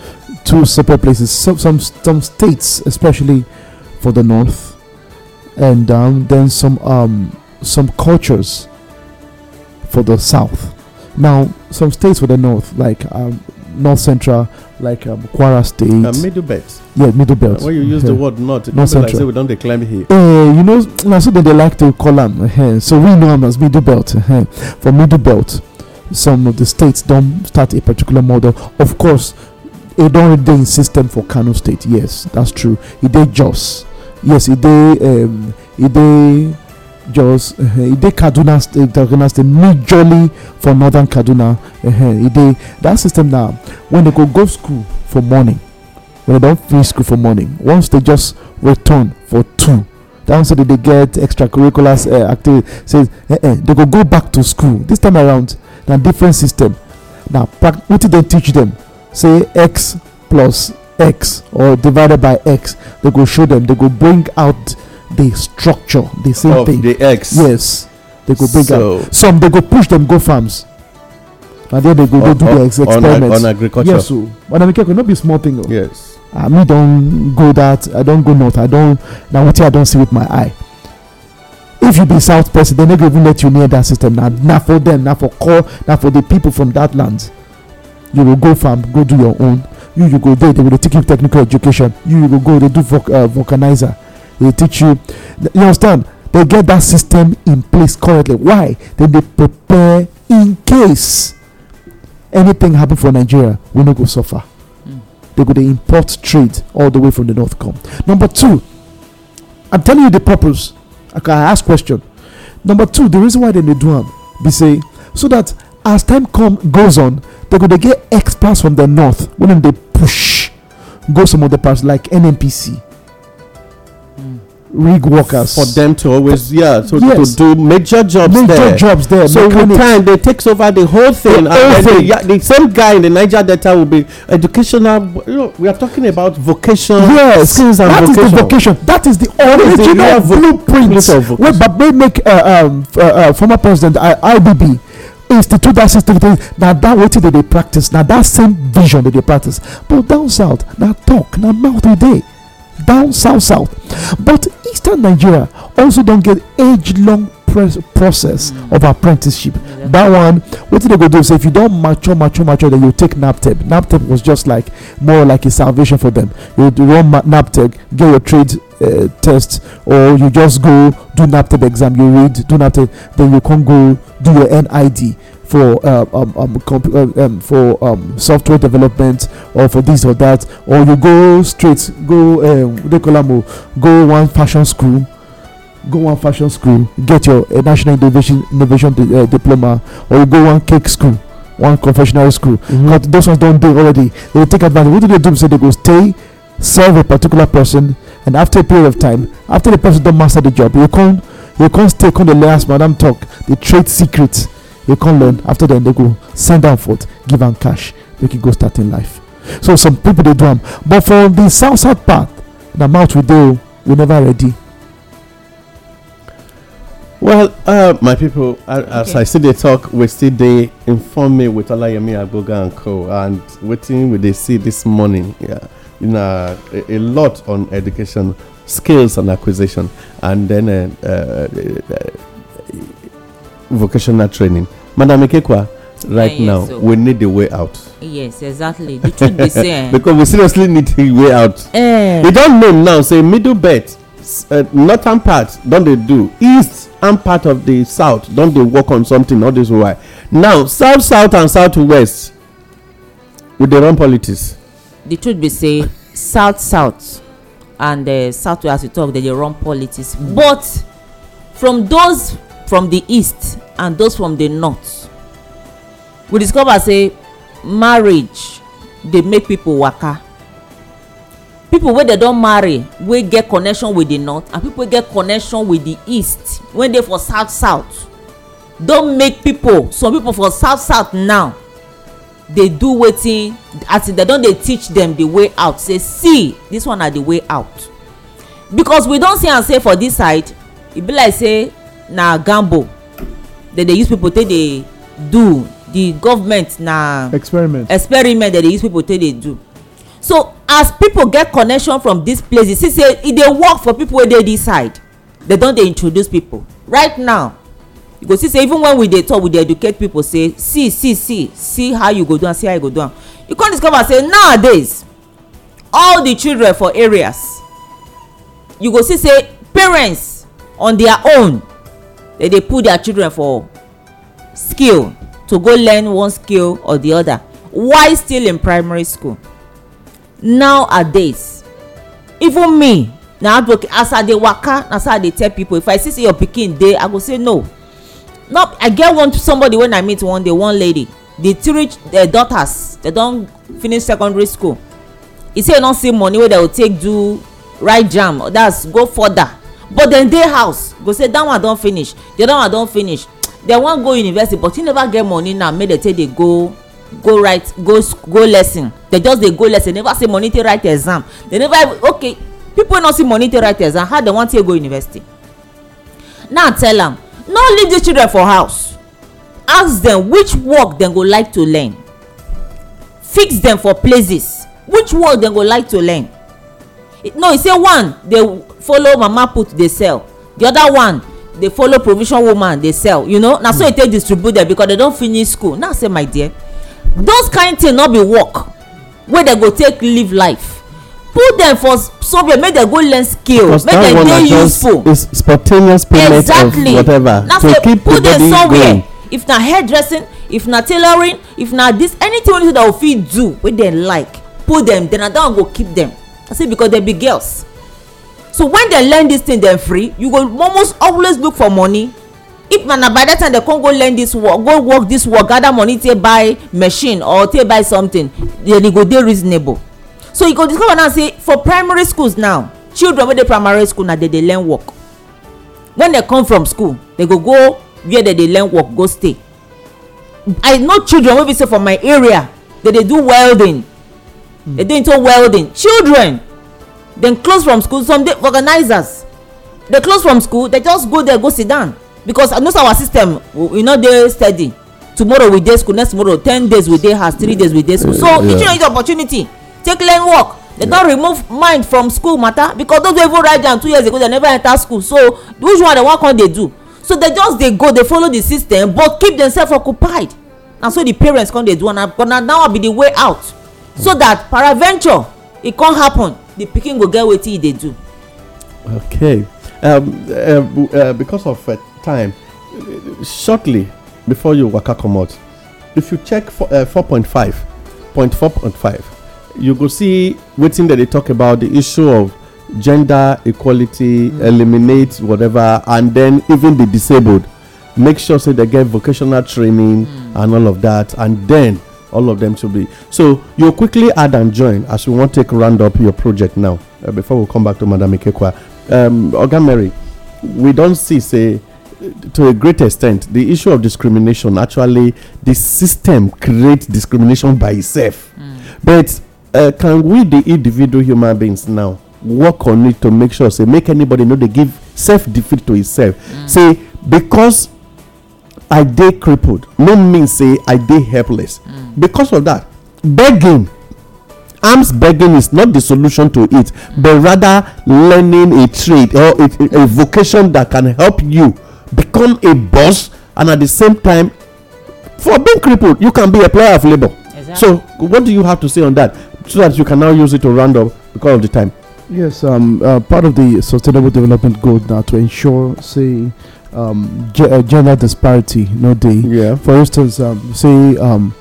two separate places some some some states especially for the north and um then some um some cultures for the south now some states for the north like um north central like um kwara state Uh, middle belt. yeah middle belt When you use the word north, it North no be like Central. say we don dey climb here. Uh, you know, na so they like to call am. Uh, so we know am as middle belt. Uh, for middle belt, some of the states don't start a particular model. Of course, e don already dey in system for Kano State. Yes, that's true. E dey Jos. Yes, e dey um, dey Jos. Uh, e dey Kaduna State. Kaduna State majorly for northern Kaduna. Uh, e dey that system now. When they go go school for morning, when they don finish school for morning, once they just return for two down so that they get extracurricular activity eh, eh, they go go back to school this time around na different system na wetin dem teach dem say x plus x or divided by x they go show them they go bring out the structure the same Of thing. the X. yes they go bring So- some they go push them go farms. Na there they go go do On- their ex on experiments. on agriculture. yes o madam ikeko no be small thing o yes. I me don go that i don go north. I don na wetin i don see with my eye. If you be south person they no go even let you near that system. Na na for them na for call na for the people from that land. You go go farm go do your own. You you go there they go dey take you technical education. You you go go dey do vulc uh, vulcanizer they teach you. You understand? They get that system in place currently. Why? Then they prepare in case anything happen for nigeria we no go suffer. Hmm. They go dey import trade all the way from the north come. Number two i'm telling you the purpose. I can ask question. Number two the reason why dem dey do am be say so that as time come goes on they go dey get experts from the north. Wey dem dey push go some of the parts like nnpc rig workers. For them to always yeah to, Yes. to do major jobs major there. jobs there. So with time they takes over the whole thing The and whole thing. The, yeah, the same guy in the niger delta will be educational you know we are talking about vocation yes. skills and that is vocation the vocation. that is the is original vo- blueprint of wey vocation. make uh, um, uh, uh, former president I- ibb institute that system na that wetin dem dey practice na that same vision dem dey practice. But down south na talk na mouth we dey down south south but eastern nigeria also don get age long process of apprenticeship. That one wetin they go do say if you don't mature mature mature then you take nabteb. NABTEB was just like more like a salvation for them. You do run nabteb get your trade uh, test or you just go do nabteb exam. You read do nabteb then you can go do your nid for uh, um, um, comp- uh, um, for um, software development or for this or that or you go straight go um, what they call am o go one fashion school go one fashion school get your uh, national innovation innovation di- uh, diploma or you go one cake school one confectionery school. Mhm. but those ones don dey already. They take advantage. What do they do? Say they go stay serve a particular person and after a period of time after the person don't master the job you can't you come stay dey learn as madam talk. The trade secret you come learn. After then they go send am forth give am cash. Make e go start in life. So some people they do am. But for the south south part the mouth we dey o we never ready. Well uh, my people uh, as Okay. i see dey talk we still dey inform me with olayemi agboga and co. And waiting, we dey see this morning yeah, na a, a lot on education skills and acquisition. And then uh, uh, uh, vocational training madam ikekwa right yes, now so- we need a way out. Yes exactly. The truth be say eh, because we seriously need a way out. Eh, e don name now say middle belt uh, northern part don dey do? East and part of the south don dey work on something? All this while now south south and south west we dey run politics. The truth be say south south and uh, south west as you talk they dey run politics. But from those from the east and those from the north. We discover say marriage dey make people waka. People wey dey don marry wey get connection with the north and people wey get connection with the east wey dey for south south don make people some people for south south now dey do wetin as in dem don dey teach dem the way out say see this one na the way out. Because we don see am say for this side e be like say na gamble dem dey use people take dey do. The government na experiment. experiment dem dey use people take dey do. So as people get connection from dis places see say e dey work for people wey dey this side dem don dey introduce people. Right now you go see say even when we dey talk we dey educate people say see see see see how you go do am see how you go do am. You come discover say nowadays all the children for areas you go see say parents on their own dey dey put their children for skill to go learn one skill or the other while still in primary school. Nowadays even me na advocate as i dey waka na so i dey tell people if i see say your pikin dey i go say no. No i get one somebody wey i meet one day one lady the three uh, daughters dey don finish secondary school. E say e don see money wey dem go take do write jam that's go further but dem dey house go say that one don finish the other one don finish. Dem wan go university but he never get money now make dem take dey go go write go go lesson. Dem just dey go lesson never see money take write exam. Dem never okay people no see money take write exam how dem wan take go university? Now tell am no leave these children for house. Ask them which work dem go like to learn. Fix them for places. Which work dem go like to learn? No e say one dey follow mama put dey sell. The other one dey follow provision woman dey sell you know? Na so e take distribute them because dem don finish school. Now say my dear those kind thing no be work wey dem go take live life. Put them for somewhere make dem go learn skill make dem dey useful. spontaneous payment exactly. of whatever. Na the put body somewhere. going if na hairdressing if na tailoring if na this anything wey dem fit do wey dem like put them then na that one go keep them. I say because dem be girls so when dem learn this thing dem free. You go almost always look for money. If na by that time dem come go learn this work go work this work gather money take buy machine or take buy something then e go dey reasonable. So you go discover now say for primary schools now children wey dey primary school na dey dey learn work. When dem come from school dem go go where dem dey learn work go stay. I know children wey be say for my area dey dey do welding. Dey dey into welding. Children dem close from school some dey organizers dey close from school dey just go there go sit down. Because i know say our system we no dey steady. Tomorrow we dey school next tomorrow ten days we dey house three days we dey school. So the children use opportunity. Take learn work. Dem don remove mind from school matter because those wey even write down two years ago dem never enter school. So which one dem wan come dey do? So dem just dey go dey follow the system but keep themselves occupied. Na so the parents come dey do am na but na now be the way out. So that peradventure e come happen the pikin go get wetin e dey do. Okay. Um, uh, uh, because of uh, time, shortly before you waka comot, if you check for, uh, 4.5, point 4.5, you go see wetin dem dey talk about the issue of gender equality, eliminate whatever, and then even the disabled. Make sure say they get vocational training and all of that, and then all of them to be. So you quickly add and join as we want take round up your project now. Uh, before we come back to Madam Ikekwa, um, Oga Mary, we don't see say to a great extent the issue of discrimination. Actually the system creates discrimination by itself. But uh, can we the individual human beings now work on it to make sure say make anybody know they give self defeat to itself? Say because i dey crippled. No mean say i dey helpless. Because of that begging. Arms begging is not the solution to it but rather learning a trade or a, a vocation that can help you become a boss and at the same time for being crippled you can be a player of labor. Exactly. so what do you have to say on that? So that you can now use it to round up because of the time. Yes, um, uh, part of the sustainable development goal now to ensure, say, um, uh, gender disparity, no day. yeah. For instance, um, say, um,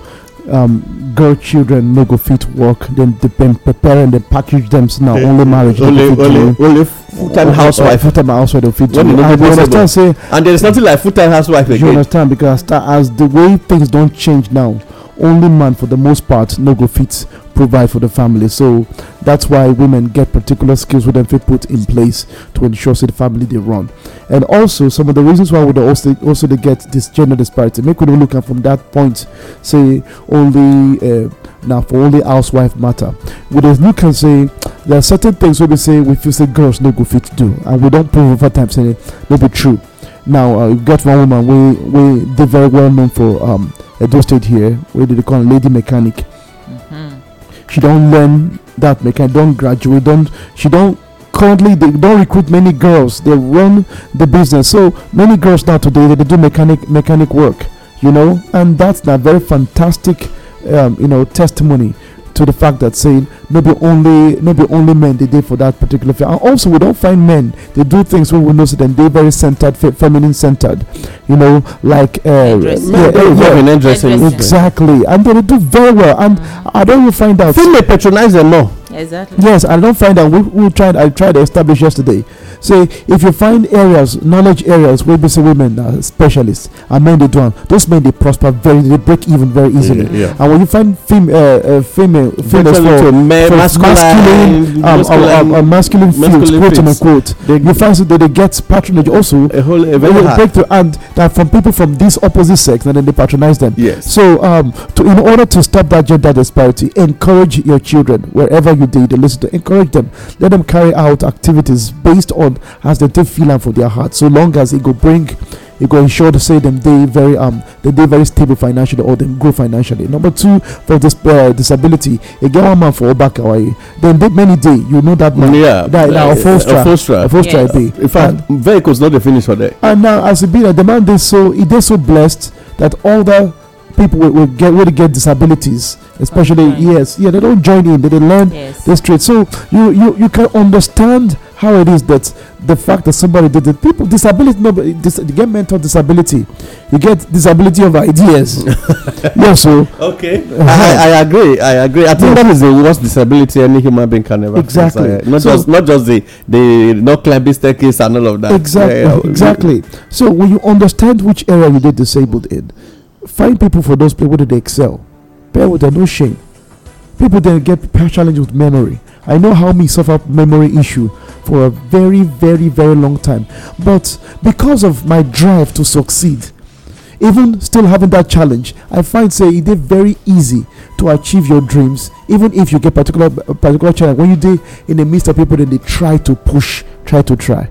um, girl children no go fit work, then they prepare and they package them so now Eh, only marriage only only only full-time housewife. Full time housewife they fit do. And you understand, say, and there is nothing like full-time housewife you again. understand? Because as, as the way things don't change now only man for the most part no go fit provide for the family. So that's why women get particular skills with them fit put in place to ensure say the family they run. And also some of the reasons why we dey also also they get this gender disparity. Make we look at from that point say only uh, now for only housewife matter. We dey look am say there are certain things wey be say we feel say girls no go fit to do. And we don't prove over time say no be true. Now uh, you get one woman we wey dey very well known for um, edo state here dey dey call lady mechanic she don't learn that mechanic don't graduate don't she don't currently they don't recruit many girls. They run the business. So many girls now today they do mechanic mechanic work you know? And that's na very fantastic um, you know testimony to the fact that saying no be only no be only men they did for that particular field and also we don't find men they do things wey we know say dem dey very centered fe feminine centered you know like uh, Hairdressing. Men dey yeah, involved yeah, in hairdressing Hairdressing. exactly and they dey do very well and i don even find out female patronize them more exactly. Yes, I don't find out. We, we tried. I tried to establish yesterday. Say if you find areas, knowledge areas where we say women are specialists and men they do am, those men they prosper very, they break even very easily. Yeah, yeah. And when you find fem, uh, uh, female, females for, for masculine- masculine, um, masculine- um, um, masculine fields, quote unquote, They- you find that they get patronage also. a whole a They very will hard break through and that from people from this opposite sex and then they patronize them. yes So, um, to in order to stop that gender disparity, encourage your children wherever you do, they listen to encourage them. Let them carry out activities based on as they take feel am for their heart. So long as it go bring it go ensure to say them they very um dem dey very stable financially or them grow financially number two for dis uh, disability e get one man for obaka waye dem dey many day you know that man Yeah. that na Uh, ofostra Ofostra. ofostra Yes. dey In fact, vehicles not the finish for there. and now as e be na the man dey so he dey so blessed that other people wey wey get wey get disabilities especially Okay. yes yeah they don't join in they dey learn yes this trade so you you you can understand how it is that the fact that somebody did it people disability no but dis you get mental disability you get disability of ideas yes so Okay. I, I agree. I agree. I think that is the worst disability any human being can ever face. Exactly. Uh, not So- just not just the the not climbing staircase and all of that. exactly Yeah, yeah. exactly so when you understand which area you get disabled in find people for those people that they excel. Bear with them no shame. People that get challenge with memory. I know how me suffer memory issue for a very very very long time. But because of my drive to succeed even still having that challenge i find say e dey very easy to achieve your dreams even if you get particular particular challenge. When you dey in the midst of people that they try to push try to try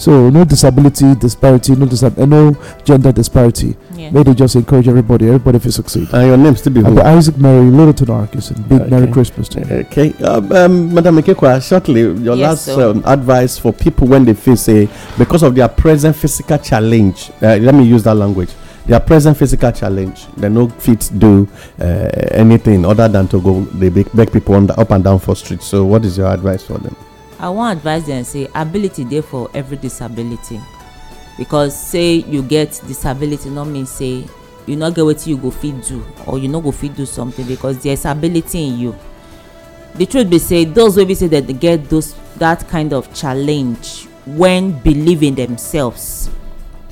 so no disability disparity no disab- uh, no gender disparity yeah. may they just encourage everybody everybody to succeed And your name still be I'm who? the Isaac Mary Littleton Arkinson. Big Merry Okay. Christmas to you. Okay, um, um, Madam Ikekwa, shortly, your Yes, last sir. um, advice for people when they face a because of their present physical challenge. Uh, let me use that language. Their present physical challenge, they no fit to do uh, anything other than to go they beg, beg people on the, up and down for streets. So, what is your advice for them? I wan advise dem say ability dey for every disability. Because say you get disability no mean say you no get wetin you go fit do or you no go fit do something because there is ability in you. The truth be say those wey be say dem get those that kind of challenge when believe in themselves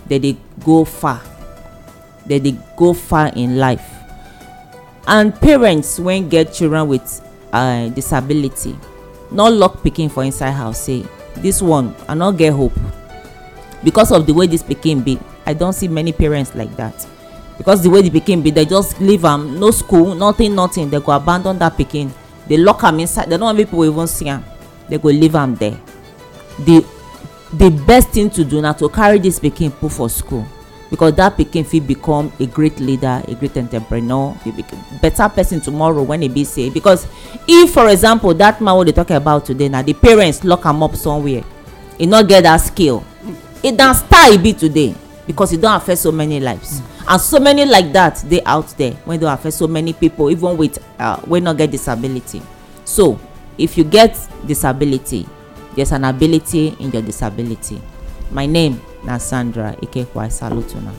dem dey go far. Dem dey go far in life. And parents wey get children with uh, disability no lock pikin for inside house say this one i no get hope. Because of the way this pikin be i don see many parents like that. Because the way the pikin be they just leave am no school nothing nothing. They go abandon that pikin. They lock am inside. They no want people even see am. They go leave am there. The the best thing to do na to carry this pikin put for school because that pikin fit become a great leader a great entrepreneur. Fit be better person tomorrow when e be say because if for example that man wey dey talk about today na the parents lock am up somewhere e no get that skill. E na star e be today because e don affect so many lives. And so many like that dey out there wey don affect so many people even with uh, wey no get disability. So if you get disability there's an ability in your disability. My name na sandra ikekwa i salute una.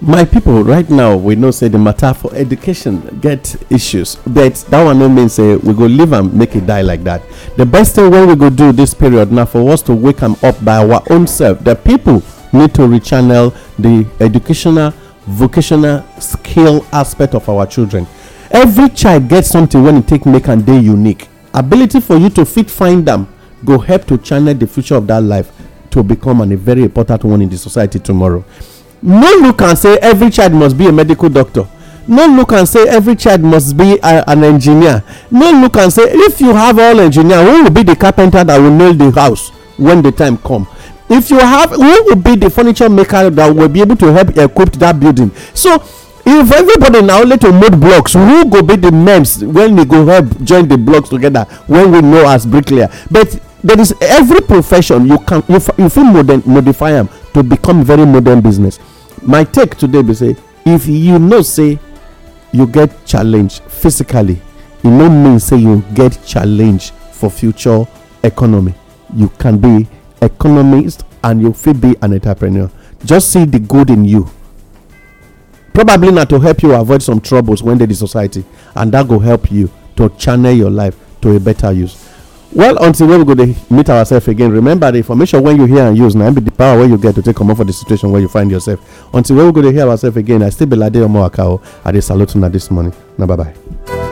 My people, right now we know say the matter for education get issues, but that one no mean say we go leave am make e die like that. The best thing wey we go do this period na for us to wake am up by our own self. The people need to rechannel the educational, vocational skill aspect of our children. Every child get something when e take make am dey unique. Ability for you to fit find am go help to channel the future of that life to become an, a very important one in the society tomorrow. no look and say every child must be a medical doctor. No look and say every child must be a, an engineer. No look and say if you have all engineer who will be the carpenter that will nail the house when the time come? If you have who will be the furniture maker that will be able to help equip that building? So if everybody na only to mold blocks who go be the names when we go help join the blocks together when we know as bricklayer? But there is every profession you can you, you fit modern modify am to become very modern business. My take today be say if you know say you get challenge physically e no mean say you get challenge for future economy. You can be economist and you fit be an entrepreneur. Just see the good in you. Probably na to help you avoid some troubles when dey the society and that go help you to channel your life to a better use well until when we go dey meet ourselves again remember the information wey you hear and use. Im be the power wey you get to take comot for the situation wey you find yourself. Until when we go dey hear ourselves again i still be lade omo akao oh. i dey salute una this morning. Na bye bye.